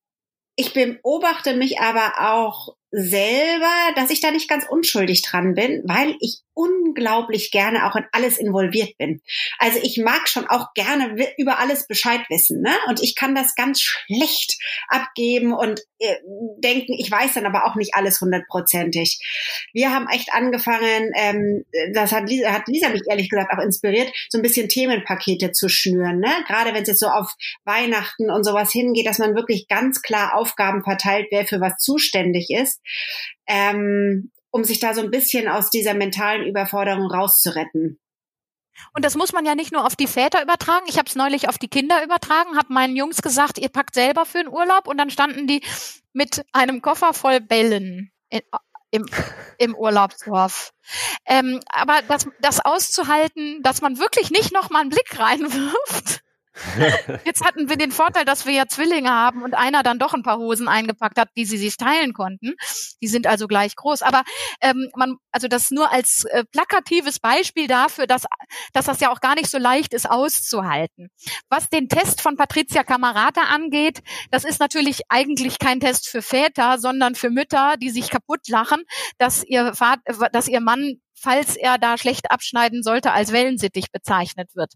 ich beobachte mich aber auch selber, dass ich da nicht ganz unschuldig dran bin, weil ich unglaublich gerne auch in alles involviert bin. Also ich mag schon auch gerne über alles Bescheid wissen, ne? Und ich kann das ganz schlecht abgeben und äh, denken, ich weiß dann aber auch nicht alles hundertprozentig. Wir haben echt angefangen, ähm, das hat Lisa, hat Lisa mich ehrlich gesagt auch inspiriert, so ein bisschen Themenpakete zu schnüren, ne? Gerade wenn es jetzt so auf Weihnachten und sowas hingeht, dass man wirklich ganz klar Aufgaben verteilt, wer für was zuständig ist. Ähm, um sich da so ein bisschen aus dieser mentalen Überforderung rauszuretten. Und das muss man ja nicht nur auf die Väter übertragen. Ich habe es neulich auf die Kinder übertragen, habe meinen Jungs gesagt, ihr packt selber für den Urlaub und dann standen die mit einem Koffer voll Bällen in, im, im Urlaubsdorf. Ähm, aber das, das auszuhalten, dass man wirklich nicht noch mal einen Blick reinwirft, Jetzt hatten wir den Vorteil, dass wir ja Zwillinge haben und einer dann doch ein paar Hosen eingepackt hat, die sie sich teilen konnten. Die sind also gleich groß. Aber ähm, man, also das nur als äh, plakatives Beispiel dafür, dass, dass das ja auch gar nicht so leicht ist auszuhalten. Was den Test von Patricia Camarata angeht, das ist natürlich eigentlich kein Test für Väter, sondern für Mütter, die sich kaputt lachen, dass ihr Vater, dass ihr Mann falls er da schlecht abschneiden sollte, als Wellensittich bezeichnet wird.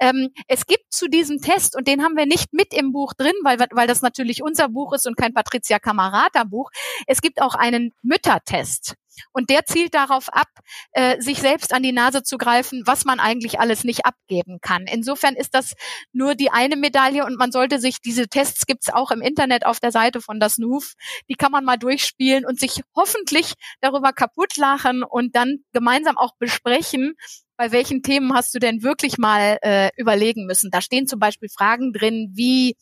Ähm, es gibt zu diesem Test, und den haben wir nicht mit im Buch drin, weil, weil das natürlich unser Buch ist und kein Patricia Camarata Buch, es gibt auch einen Müttertest. Und der zielt darauf ab, äh, sich selbst an die Nase zu greifen, was man eigentlich alles nicht abgeben kann. Insofern ist das nur die eine Medaille und man sollte sich, diese Tests gibt's auch im Internet auf der Seite von das NUF, die kann man mal durchspielen und sich hoffentlich darüber kaputt lachen und dann gemeinsam auch besprechen, bei welchen Themen hast du denn wirklich mal äh, überlegen müssen. Da stehen zum Beispiel Fragen drin wie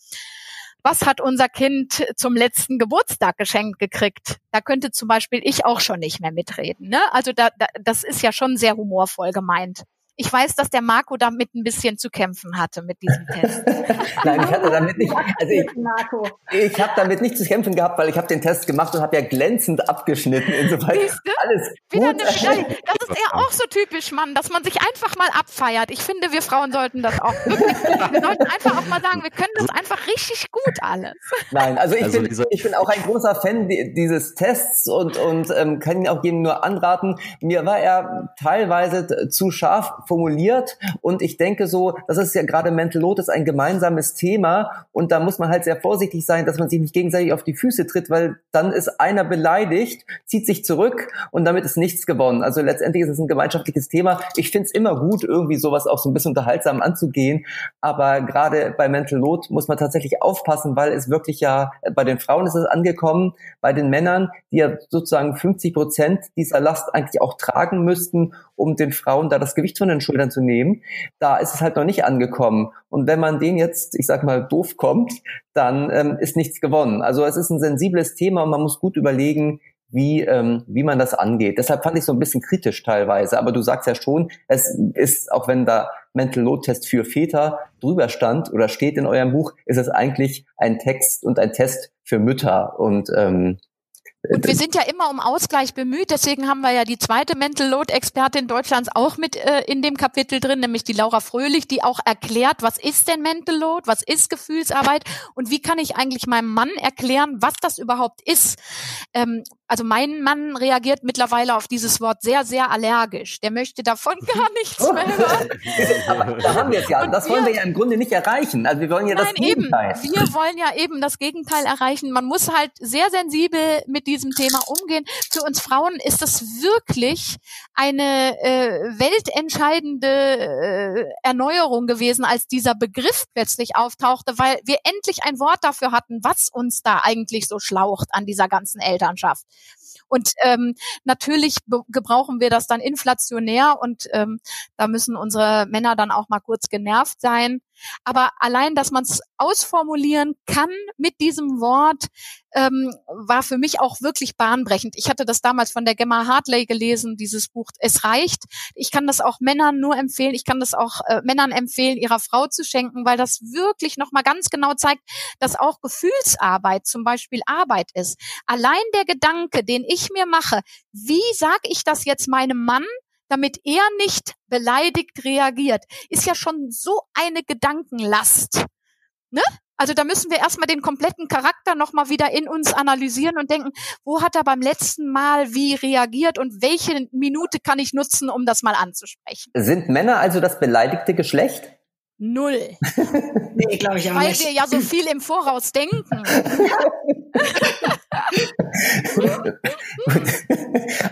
was hat unser Kind zum letzten Geburtstag geschenkt gekriegt? Da könnte zum Beispiel ich auch schon nicht mehr mitreden. Ne? Also da, da, das ist ja schon sehr humorvoll gemeint. Ich weiß, dass der Marco damit ein bisschen zu kämpfen hatte mit diesem Test. Nein, ich hatte damit nicht. Also ich, ich habe damit nicht zu kämpfen gehabt, weil ich habe den Test gemacht und habe ja glänzend abgeschnitten. Insoweit alles gut. Das ist ja auch so typisch, Mann, dass man sich einfach mal abfeiert. Ich finde, wir Frauen sollten das auch wirklich. Wir sollten einfach auch mal sagen, wir können das einfach richtig gut alles. Nein, also ich, also bin, ich bin auch ein großer Fan dieses Tests und, und ähm, kann ihn auch jedem nur anraten. Mir war er teilweise zu scharf formuliert und ich denke so, das ist ja gerade Mental Load ist ein gemeinsames Thema und da muss man halt sehr vorsichtig sein, dass man sich nicht gegenseitig auf die Füße tritt, weil dann ist einer beleidigt, zieht sich zurück und damit ist nichts gewonnen. Also letztendlich ist es ein gemeinschaftliches Thema. Ich finde es immer gut, irgendwie sowas auch so ein bisschen unterhaltsam anzugehen, aber gerade bei Mental Load muss man tatsächlich aufpassen, weil es wirklich ja, bei den Frauen ist es angekommen, bei den Männern, die ja sozusagen 50 Prozent dieser Last eigentlich auch tragen müssten, um den Frauen da das Gewicht von den Schultern zu nehmen. Da ist es halt noch nicht angekommen. Und wenn man den jetzt, ich sag mal, doof kommt, dann ähm, ist nichts gewonnen. Also es ist ein sensibles Thema und man muss gut überlegen, wie, ähm, wie man das angeht. Deshalb fand ich so ein bisschen kritisch teilweise. Aber du sagst ja schon, es ist, auch wenn da Mental Load Test für Väter drüber stand oder steht in eurem Buch, ist es eigentlich ein Text und ein Test für Mütter. Und ähm, und wir sind ja immer um Ausgleich bemüht, deswegen haben wir ja die zweite Mental Load Expertin Deutschlands auch mit äh, in dem Kapitel drin, nämlich die Laura Fröhlich, die auch erklärt, was ist denn Mental Load, was ist Gefühlsarbeit und wie kann ich eigentlich meinem Mann erklären, was das überhaupt ist. Ähm, also mein Mann reagiert mittlerweile auf dieses Wort sehr, sehr allergisch. Der möchte davon gar nichts mehr hören. Aber da haben wir es ja. Und das wir, wollen wir ja im Grunde nicht erreichen. Also wir wollen ja nein, das Gegenteil. Eben. Wir wollen ja eben das Gegenteil erreichen. Man muss halt sehr sensibel mit diesem Thema umgehen. Für uns Frauen ist das wirklich eine äh, weltentscheidende äh, Erneuerung gewesen, als dieser Begriff plötzlich auftauchte, weil wir endlich ein Wort dafür hatten, was uns da eigentlich so schlaucht an dieser ganzen Elternschaft. Und ähm, natürlich gebrauchen wir das dann inflationär und ähm, da müssen unsere Männer dann auch mal kurz genervt sein. Aber allein, dass man es ausformulieren kann mit diesem Wort, ähm, war für mich auch wirklich bahnbrechend. Ich hatte das damals von der Gemma Hartley gelesen, dieses Buch Es reicht. Ich kann das auch Männern nur empfehlen. Ich kann das auch äh, Männern empfehlen, ihrer Frau zu schenken, weil das wirklich nochmal ganz genau zeigt, dass auch Gefühlsarbeit zum Beispiel Arbeit ist. Allein der Gedanke, den ich mir mache, wie sage ich das jetzt meinem Mann, damit er nicht beleidigt reagiert, ist ja schon so eine Gedankenlast. Ne? Also da müssen wir erstmal den kompletten Charakter nochmal wieder in uns analysieren und denken, wo hat er beim letzten Mal wie reagiert und welche Minute kann ich nutzen, um das mal anzusprechen. Sind Männer also das beleidigte Geschlecht? Null. nee, glaube ich auch Weil nicht. wir ja so viel im Voraus denken.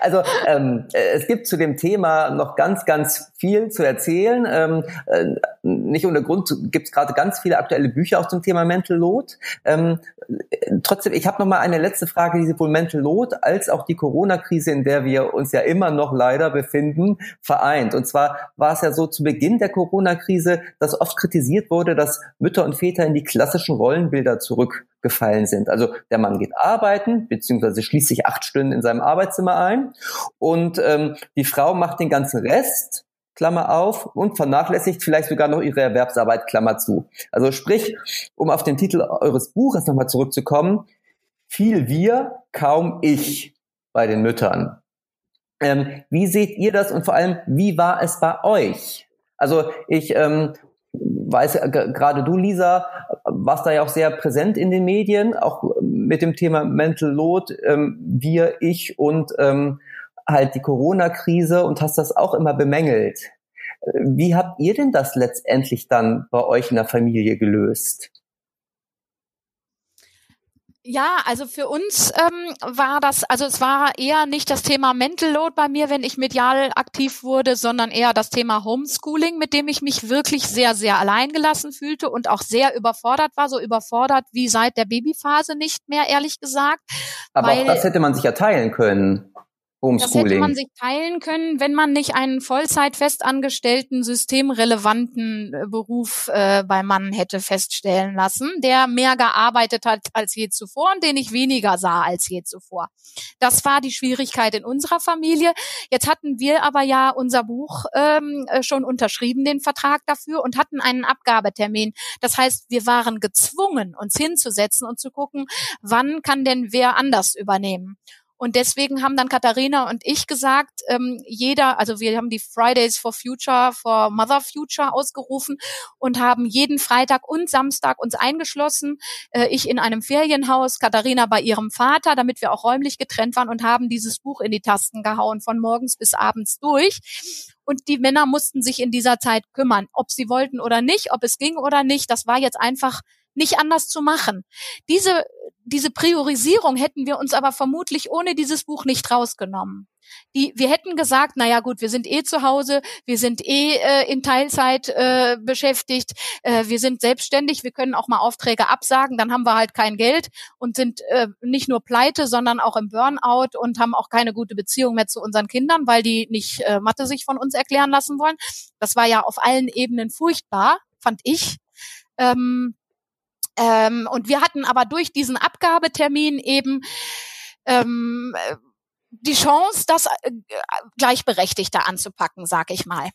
also ähm, es gibt zu dem Thema noch ganz, ganz viel zu erzählen. Ähm, äh, nicht ohne Grund gibt es gerade ganz viele aktuelle Bücher auch zum Thema Mental Load. Ähm, trotzdem, ich habe noch mal eine letzte Frage, die sowohl Mental Load als auch die Corona-Krise, in der wir uns ja immer noch leider befinden, vereint. Und zwar war es ja so zu Beginn der Corona-Krise, dass oft kritisiert wurde, dass Mütter und Väter in die klassischen Rollenbilder zurückgefallen sind. Also der Mann geht arbeiten, beziehungsweise schließt sich acht Stunden in seinem Arbeitszimmer ein und ähm, die Frau macht den ganzen Rest, Klammer auf, und vernachlässigt vielleicht sogar noch ihre Erwerbsarbeit, Klammer zu. Also sprich, um auf den Titel eures Buches nochmal zurückzukommen, viel wir, kaum ich bei den Müttern. Ähm, wie seht ihr das und vor allem, wie war es bei euch? Also ich ähm, weiß, gerade du, Lisa, warst da ja auch sehr präsent in den Medien, auch mit dem Thema Mental Load, ähm, wir, ich und ähm, halt die Corona-Krise und hast das auch immer bemängelt. Wie habt ihr denn das letztendlich dann bei euch in der Familie gelöst? Ja, also für uns ähm, war das, also es war eher nicht das Thema Mental Load bei mir, wenn ich medial aktiv wurde, sondern eher das Thema Homeschooling, mit dem ich mich wirklich sehr, sehr alleingelassen fühlte und auch sehr überfordert war, so überfordert wie seit der Babyphase nicht mehr, ehrlich gesagt. Aber weil, auch das hätte man sich ja teilen können. Homeschooling. Das hätte man sich teilen können, wenn man nicht einen Vollzeit festangestellten, systemrelevanten äh, Beruf äh, beim Mann hätte feststellen lassen, der mehr gearbeitet hat als je zuvor und den ich weniger sah als je zuvor. Das war die Schwierigkeit in unserer Familie. Jetzt hatten wir aber ja unser Buch ähm, äh, schon unterschrieben, den Vertrag dafür und hatten einen Abgabetermin. Das heißt, wir waren gezwungen, uns hinzusetzen und zu gucken, wann kann denn wer anders übernehmen. Und deswegen haben dann Katharina und ich gesagt, ähm, jeder, also wir haben die Fridays for Future, for Mother Future ausgerufen und haben jeden Freitag und Samstag uns eingeschlossen. Äh, ich in einem Ferienhaus, Katharina bei ihrem Vater, damit wir auch räumlich getrennt waren und haben dieses Buch in die Tasten gehauen, von morgens bis abends durch. Und die Männer mussten sich in dieser Zeit kümmern, ob sie wollten oder nicht, ob es ging oder nicht. Das war jetzt einfach nicht anders zu machen. Diese, diese Priorisierung hätten wir uns aber vermutlich ohne dieses Buch nicht rausgenommen. Die, wir hätten gesagt, na ja gut, wir sind eh zu Hause, wir sind eh äh, in Teilzeit äh, beschäftigt, äh, wir sind selbstständig, wir können auch mal Aufträge absagen, dann haben wir halt kein Geld und sind äh, nicht nur pleite, sondern auch im Burnout und haben auch keine gute Beziehung mehr zu unseren Kindern, weil die nicht äh, Mathe sich von uns erklären lassen wollen. Das war ja auf allen Ebenen furchtbar, fand ich. Ähm, ähm, und wir hatten aber durch diesen Abgabetermin eben ähm, die Chance, das äh, gleichberechtigter anzupacken, sag ich mal.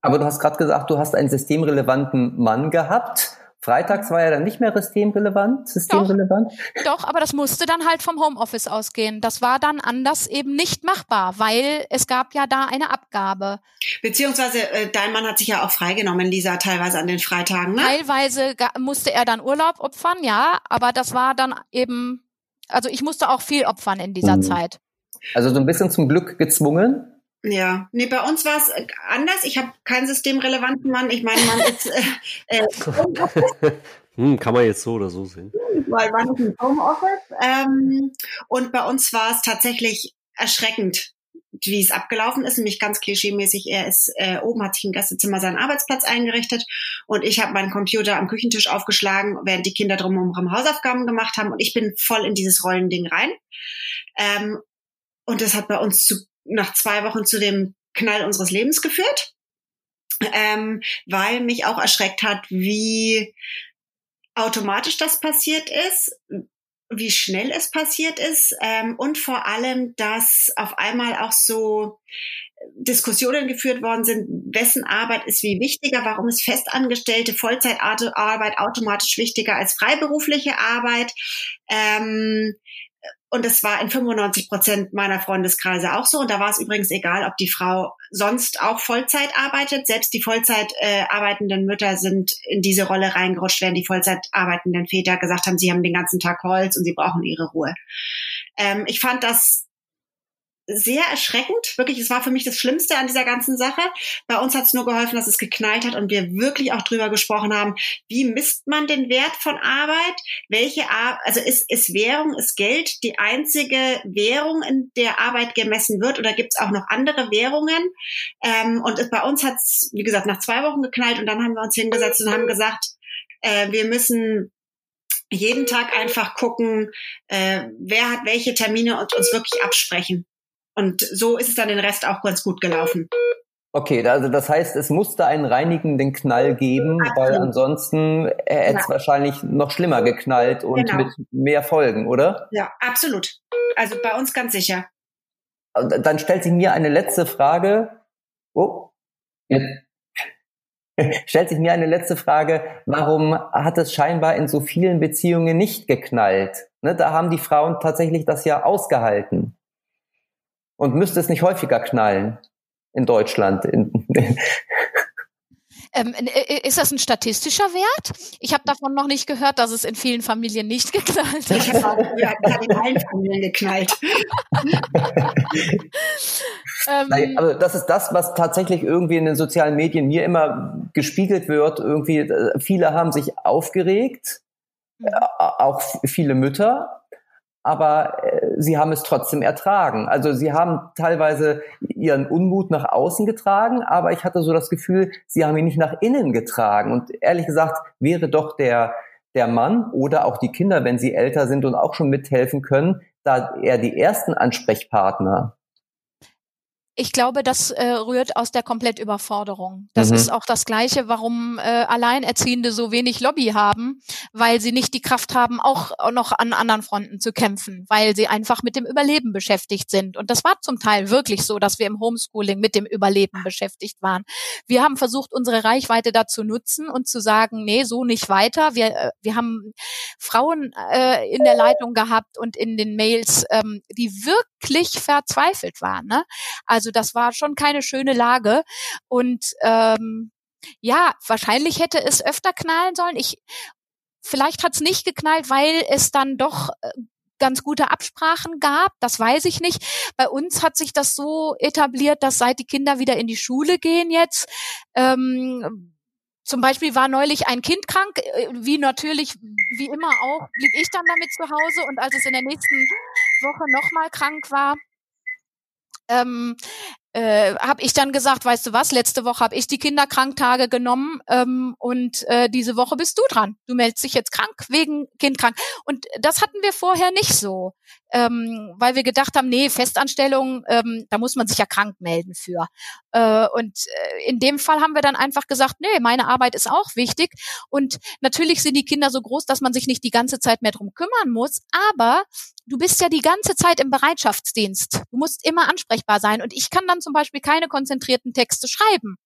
Aber du hast gerade gesagt, du hast einen systemrelevanten Mann gehabt. Freitags war ja dann nicht mehr systemrelevant, systemrelevant. Doch, doch, aber das musste dann halt vom Homeoffice ausgehen. Das war dann anders eben nicht machbar, weil es gab ja da eine Abgabe. Beziehungsweise äh, dein Mann hat sich ja auch freigenommen, Lisa, teilweise an den Freitagen, ne? Teilweise musste er dann Urlaub opfern, ja, aber das war dann eben, also ich musste auch viel opfern in dieser mhm. Zeit. Also so ein bisschen zum Glück gezwungen? Ja, nee, bei uns war es äh, anders. Ich habe keinen systemrelevanten Mann. Ich meine, man ist äh, äh, hm, kann man jetzt so oder so sehen. Weil man ist im Homeoffice. Ähm, und bei uns war es tatsächlich erschreckend, wie es abgelaufen ist. Nämlich ganz klischeemäßig, er ist äh, oben, hat sich im Gastzimmer seinen Arbeitsplatz eingerichtet und ich habe meinen Computer am Küchentisch aufgeschlagen, während die Kinder drumherum Hausaufgaben gemacht haben und ich bin voll in dieses Rollending rein. Ähm, und das hat bei uns zu, nach zwei Wochen zu dem Knall unseres Lebens geführt, ähm, weil mich auch erschreckt hat, wie automatisch das passiert ist, wie schnell es passiert ist ähm, und vor allem, dass auf einmal auch so Diskussionen geführt worden sind, wessen Arbeit ist wie wichtiger, warum ist festangestellte Vollzeitarbeit automatisch wichtiger als freiberufliche Arbeit. Ähm, und es war in 95 Prozent meiner Freundeskreise auch so. Und da war es übrigens egal, ob die Frau sonst auch Vollzeit arbeitet. Selbst die Vollzeit äh, arbeitenden Mütter sind in diese Rolle reingerutscht, während die Vollzeit arbeitenden Väter gesagt haben, sie haben den ganzen Tag Holz und sie brauchen ihre Ruhe. Ähm, ich fand das sehr erschreckend. Wirklich, es war für mich das Schlimmste an dieser ganzen Sache. Bei uns hat es nur geholfen, dass es geknallt hat und wir wirklich auch drüber gesprochen haben, wie misst man den Wert von Arbeit? Welche Ar also ist, ist Währung, ist Geld die einzige Währung, in der Arbeit gemessen wird oder gibt es auch noch andere Währungen? Ähm, und bei uns hat es, wie gesagt, nach zwei Wochen geknallt und dann haben wir uns hingesetzt und haben gesagt, äh, wir müssen jeden Tag einfach gucken, äh, wer hat welche Termine und uns wirklich absprechen. Und so ist es dann den Rest auch ganz gut gelaufen. Okay, also das heißt, es musste einen reinigenden Knall geben, Absolut. weil ansonsten hätte es ja. wahrscheinlich noch schlimmer geknallt und genau. mit mehr Folgen, oder? Ja, absolut. Also bei uns ganz sicher. Dann stellt sich mir eine letzte Frage. Oh, jetzt stellt sich mir eine letzte Frage, warum hat es scheinbar in so vielen Beziehungen nicht geknallt? Ne, da haben die Frauen tatsächlich das ja ausgehalten. Und müsste es nicht häufiger knallen in Deutschland? In, ähm, äh, ist das ein statistischer Wert? Ich habe davon noch nicht gehört, dass es in vielen Familien nicht geknallt hat. Ja, in allen Familien geknallt. ähm, also das ist das, was tatsächlich irgendwie in den sozialen Medien mir immer gespiegelt wird. Irgendwie, äh, viele haben sich aufgeregt, mhm. Äh, auch viele Mütter, aber äh, sie haben es trotzdem ertragen. Also sie haben teilweise ihren Unmut nach außen getragen, aber ich hatte so das Gefühl, sie haben ihn nicht nach innen getragen. Und ehrlich gesagt wäre doch der, der Mann oder auch die Kinder, wenn sie älter sind und auch schon mithelfen können, da eher die ersten Ansprechpartner ich glaube, das äh, rührt aus der Komplettüberforderung. Das mhm. ist auch das Gleiche, warum äh, Alleinerziehende so wenig Lobby haben, weil sie nicht die Kraft haben, auch noch an anderen Fronten zu kämpfen, weil sie einfach mit dem Überleben beschäftigt sind. Und das war zum Teil wirklich so, dass wir im Homeschooling mit dem Überleben beschäftigt waren. Wir haben versucht, unsere Reichweite dazu nutzen und zu sagen, nee, so nicht weiter. Wir, äh, wir haben Frauen äh, in der Leitung gehabt und in den Mails, ähm, die wirklich verzweifelt waren. Ne? Also also das war schon keine schöne Lage. Und ähm, ja, wahrscheinlich hätte es öfter knallen sollen. Ich vielleicht hat es nicht geknallt, weil es dann doch äh, ganz gute Absprachen gab, das weiß ich nicht. Bei uns hat sich das so etabliert, dass seit die Kinder wieder in die Schule gehen jetzt, ähm, zum Beispiel war neulich ein Kind krank, äh, wie natürlich, wie immer auch, blieb ich dann damit zu Hause und als es in der nächsten Woche nochmal krank war, ähm, äh, habe ich dann gesagt, weißt du was, letzte Woche habe ich die Kinderkranktage genommen ähm, und äh, diese Woche bist du dran. Du meldest dich jetzt krank wegen Kind krank. Und das hatten wir vorher nicht so, ähm, weil wir gedacht haben, nee, Festanstellung, ähm, da muss man sich ja krank melden für. Äh, und äh, in dem Fall haben wir dann einfach gesagt, nee, meine Arbeit ist auch wichtig. Und natürlich sind die Kinder so groß, dass man sich nicht die ganze Zeit mehr drum kümmern muss, aber du bist ja die ganze Zeit im Bereitschaftsdienst. Du musst immer ansprechbar sein. Und ich kann dann zum Beispiel keine konzentrierten Texte schreiben.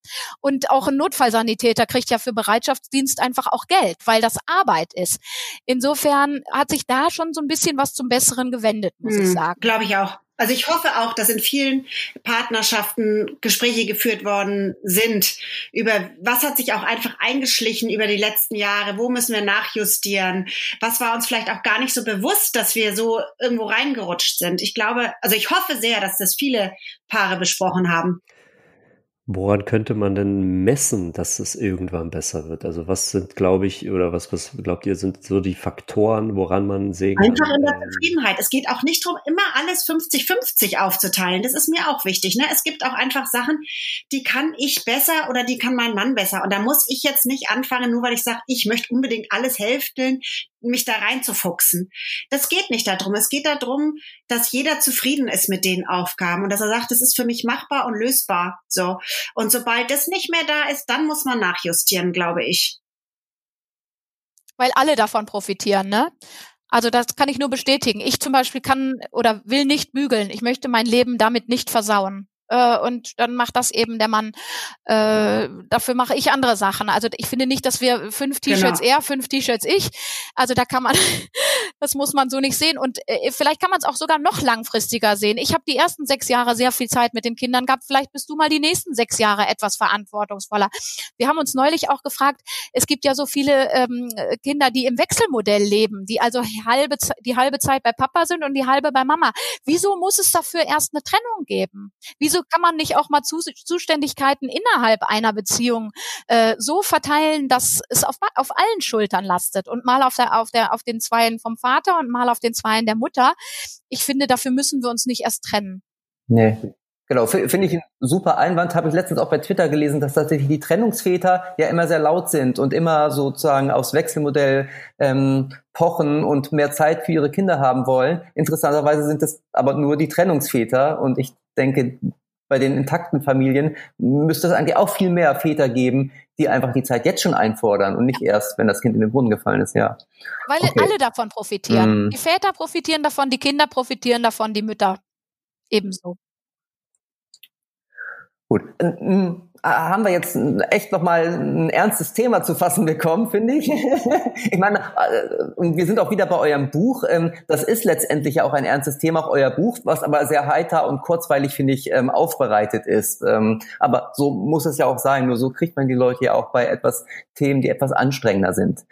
Und auch ein Notfallsanitäter kriegt ja für Bereitschaftsdienst einfach auch Geld, weil das Arbeit ist. Insofern hat sich da schon so ein bisschen was zum Besseren gewendet, muss hm, ich sagen. Glaube ich auch. Also ich hoffe auch, dass in vielen Partnerschaften Gespräche geführt worden sind über, was hat sich auch einfach eingeschlichen über die letzten Jahre, wo müssen wir nachjustieren, was war uns vielleicht auch gar nicht so bewusst, dass wir so irgendwo reingerutscht sind. Ich glaube, also ich hoffe sehr, dass das viele Paare besprochen haben. Woran könnte man denn messen, dass es irgendwann besser wird? Also was sind, glaube ich, oder was, was glaubt ihr, sind so die Faktoren, woran man sehen kann? Einfach in der Zufriedenheit. Es geht auch nicht darum, immer alles 50-50 aufzuteilen. Das ist mir auch wichtig. Ne? Es gibt auch einfach Sachen, die kann ich besser oder die kann mein Mann besser. Und da muss ich jetzt nicht anfangen, nur weil ich sage, ich möchte unbedingt alles hälfteln, mich da reinzufuchsen. Das geht nicht darum. Es geht darum, dass jeder zufrieden ist mit den Aufgaben und dass er sagt, das ist für mich machbar und lösbar. So. Und sobald das nicht mehr da ist, dann muss man nachjustieren, glaube ich. Weil alle davon profitieren, ne? Also das kann ich nur bestätigen. Ich zum Beispiel kann oder will nicht bügeln. Ich möchte mein Leben damit nicht versauen äh, und dann macht das eben der Mann. Äh, dafür mache ich andere Sachen. Also ich finde nicht, dass wir fünf T-Shirts genau. er, fünf T-Shirts ich. Also da kann man, das muss man so nicht sehen. Und äh, vielleicht kann man es auch sogar noch langfristiger sehen. Ich habe die ersten sechs Jahre sehr viel Zeit mit den Kindern gehabt. Vielleicht bist du mal die nächsten sechs Jahre etwas verantwortungsvoller. Wir haben uns neulich auch gefragt, es gibt ja so viele ähm, Kinder, die im Wechselmodell leben, die also halbe, die halbe Zeit bei Papa sind und die halbe bei Mama. Wieso muss es dafür erst eine Trennung geben? Wieso kann man nicht auch mal Zuständigkeiten innerhalb einer Beziehung äh, so verteilen, dass es auf, auf allen Schultern lastet und mal auf der, auf der, auf den Zweien vom Vater und mal auf den Zweien der Mutter? Ich finde, dafür müssen wir uns nicht erst trennen. Nee, Genau, finde ich ein super Einwand. Habe ich letztens auch bei Twitter gelesen, dass tatsächlich die Trennungsväter ja immer sehr laut sind und immer sozusagen aufs Wechselmodell ähm, pochen und mehr Zeit für ihre Kinder haben wollen. Interessanterweise sind es aber nur die Trennungsväter und ich denke, bei den intakten Familien müsste es eigentlich auch viel mehr Väter geben, die einfach die Zeit jetzt schon einfordern und nicht erst, wenn das Kind in den Brunnen gefallen ist, ja. Weil okay. alle davon profitieren. Mm. Die Väter profitieren davon, die Kinder profitieren davon, die Mütter ebenso. Gut haben wir jetzt echt nochmal ein ernstes Thema zu fassen bekommen, finde ich. ich meine, äh, wir sind auch wieder bei eurem Buch. Ähm, das ist letztendlich ja auch ein ernstes Thema, auch euer Buch, was aber sehr heiter und kurzweilig, finde ich, ähm, aufbereitet ist. Ähm, aber so muss es ja auch sein. Nur so kriegt man die Leute ja auch bei etwas Themen, die etwas anstrengender sind.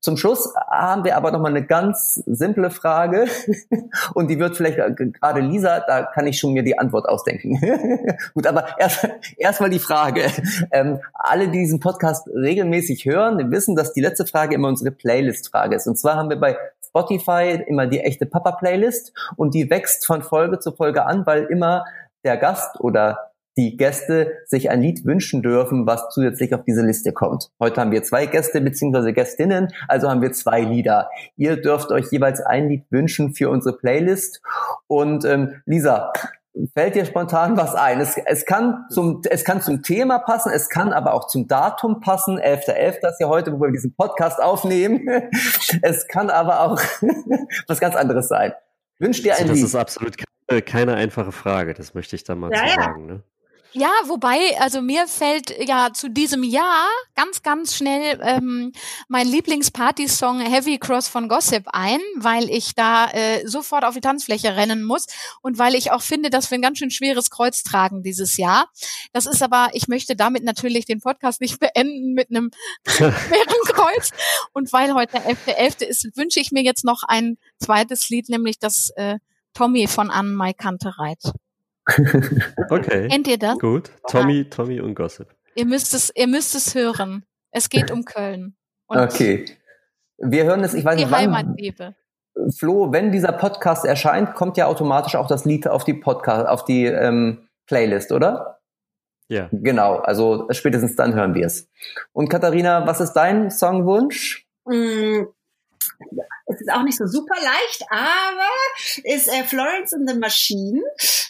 Zum Schluss haben wir aber nochmal eine ganz simple Frage. und die wird vielleicht gerade Lisa, da kann ich schon mir die Antwort ausdenken. Gut, aber erst erstmal die Frage, Frage. Ähm, alle, die diesen Podcast regelmäßig hören, wissen, dass die letzte Frage immer unsere Playlist-Frage ist. Und zwar haben wir bei Spotify immer die echte Papa-Playlist und die wächst von Folge zu Folge an, weil immer der Gast oder die Gäste sich ein Lied wünschen dürfen, was zusätzlich auf diese Liste kommt. Heute haben wir zwei Gäste bzw. Gästinnen, also haben wir zwei Lieder. Ihr dürft euch jeweils ein Lied wünschen für unsere Playlist. Und ähm, Lisa, Fällt dir spontan was ein? Es, es, kann zum, es kann zum Thema passen, es kann aber auch zum Datum passen. 11.11. .11. ist ja heute, wo wir diesen Podcast aufnehmen. Es kann aber auch was ganz anderes sein. Wünsch dir ein also, Das Lied. ist absolut keine, keine, einfache Frage, das möchte ich da mal ja, sagen. Ne? Ja, wobei, also mir fällt ja zu diesem Jahr ganz, ganz schnell ähm, mein Lieblingsparty-Song Heavy Cross von Gossip ein, weil ich da äh, sofort auf die Tanzfläche rennen muss und weil ich auch finde, dass wir ein ganz schön schweres Kreuz tragen dieses Jahr. Das ist aber, ich möchte damit natürlich den Podcast nicht beenden mit einem schweren Kreuz. Und weil heute der 11.11. .11. ist, wünsche ich mir jetzt noch ein zweites Lied, nämlich das äh, Tommy von Anne Mai Kantereit. Okay. Kennt ihr das? Gut. Tommy, Tommy und Gossip. Ihr müsst es, ihr müsst es hören. Es geht um Köln. Und okay. Wir hören es, ich weiß die nicht wann. Heimatliebe. Flo, wenn dieser Podcast erscheint, kommt ja automatisch auch das Lied auf die Podcast, auf die ähm, Playlist, oder? Ja. Genau, also spätestens dann hören wir es. Und Katharina, was ist dein Songwunsch? Es ist auch nicht so super leicht, aber ist äh, Florence and the Machine,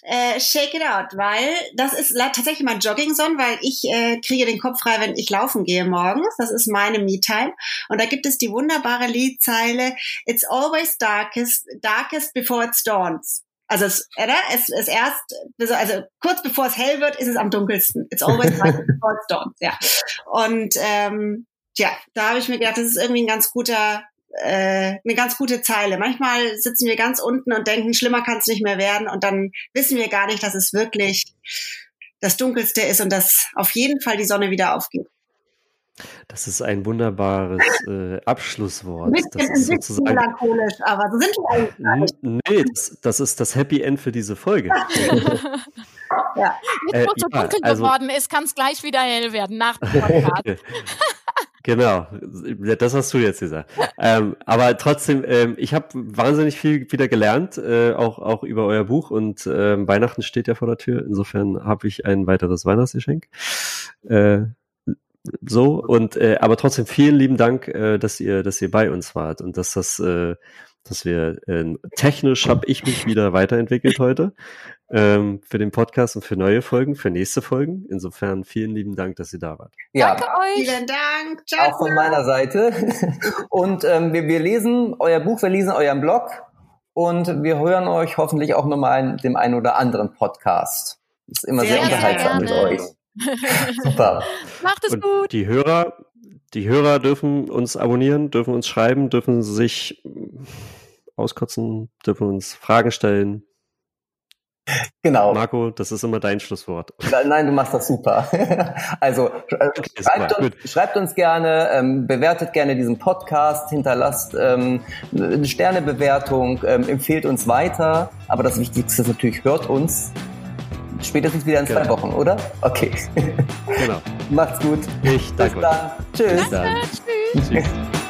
äh, Shake It Out, weil das ist tatsächlich mein Jogging-Song, weil ich äh, kriege den Kopf frei, wenn ich laufen gehe morgens. Das ist meine Me-Time. Und da gibt es die wunderbare Liedzeile It's always darkest, darkest before it dawns. Also es, oder? es ist erst, also kurz bevor es hell wird, ist es am dunkelsten. It's always darkest before it dawns, ja. Und ähm, Tja, da habe ich mir gedacht, das ist irgendwie ein ganz guter äh, eine ganz gute Zeile. Manchmal sitzen wir ganz unten und denken, schlimmer kann es nicht mehr werden und dann wissen wir gar nicht, dass es wirklich das Dunkelste ist und dass auf jeden Fall die Sonne wieder aufgeht. Das ist ein wunderbares äh, Abschlusswort. Ein bisschen, das ist ein bisschen melancholisch, aber so sind wir eigentlich. Nee, das, das, ist das Happy End für diese Folge. ja. Jetzt, wo es so dunkel also, geworden ist, kann es gleich wieder hell werden nach dem Podcast. Genau, das hast du jetzt gesagt. ähm, aber trotzdem, ähm, ich habe wahnsinnig viel wieder gelernt, äh, auch, auch über euer Buch und äh, Weihnachten steht ja vor der Tür. Insofern habe ich ein weiteres Weihnachtsgeschenk. Äh, so und äh, aber trotzdem vielen lieben Dank, äh, dass ihr, dass ihr bei uns wart und dass das äh, dass wir äh, technisch habe ich mich wieder weiterentwickelt heute ähm, für den Podcast und für neue Folgen, für nächste Folgen. Insofern vielen lieben Dank, dass ihr da wart. Ja, Danke euch. Vielen Dank. Ciao. Auch von meiner Seite. Und ähm, wir, wir lesen euer Buch, wir lesen euren Blog und wir hören euch hoffentlich auch nochmal in dem einen oder anderen Podcast. Ist immer sehr, sehr unterhaltsam mit euch. Super. Macht es und gut. Die Hörer, die Hörer dürfen uns abonnieren, dürfen uns schreiben, dürfen sich auskotzen, dürfen uns Fragen stellen. Genau. Marco, das ist immer dein Schlusswort. Nein, du machst das super. also äh, okay, schreibt, uns, schreibt, uns, gerne, ähm, bewertet gerne diesen Podcast, hinterlasst ähm, eine Sternebewertung, ähm, empfehlt uns weiter. Aber das Wichtigste ist natürlich, hört uns. Spätestens wieder in zwei genau. Wochen, oder? Okay. Genau. Macht's gut. Ich danke. Bis dann. Tschüss. Danke. Tschüss. Tschüss.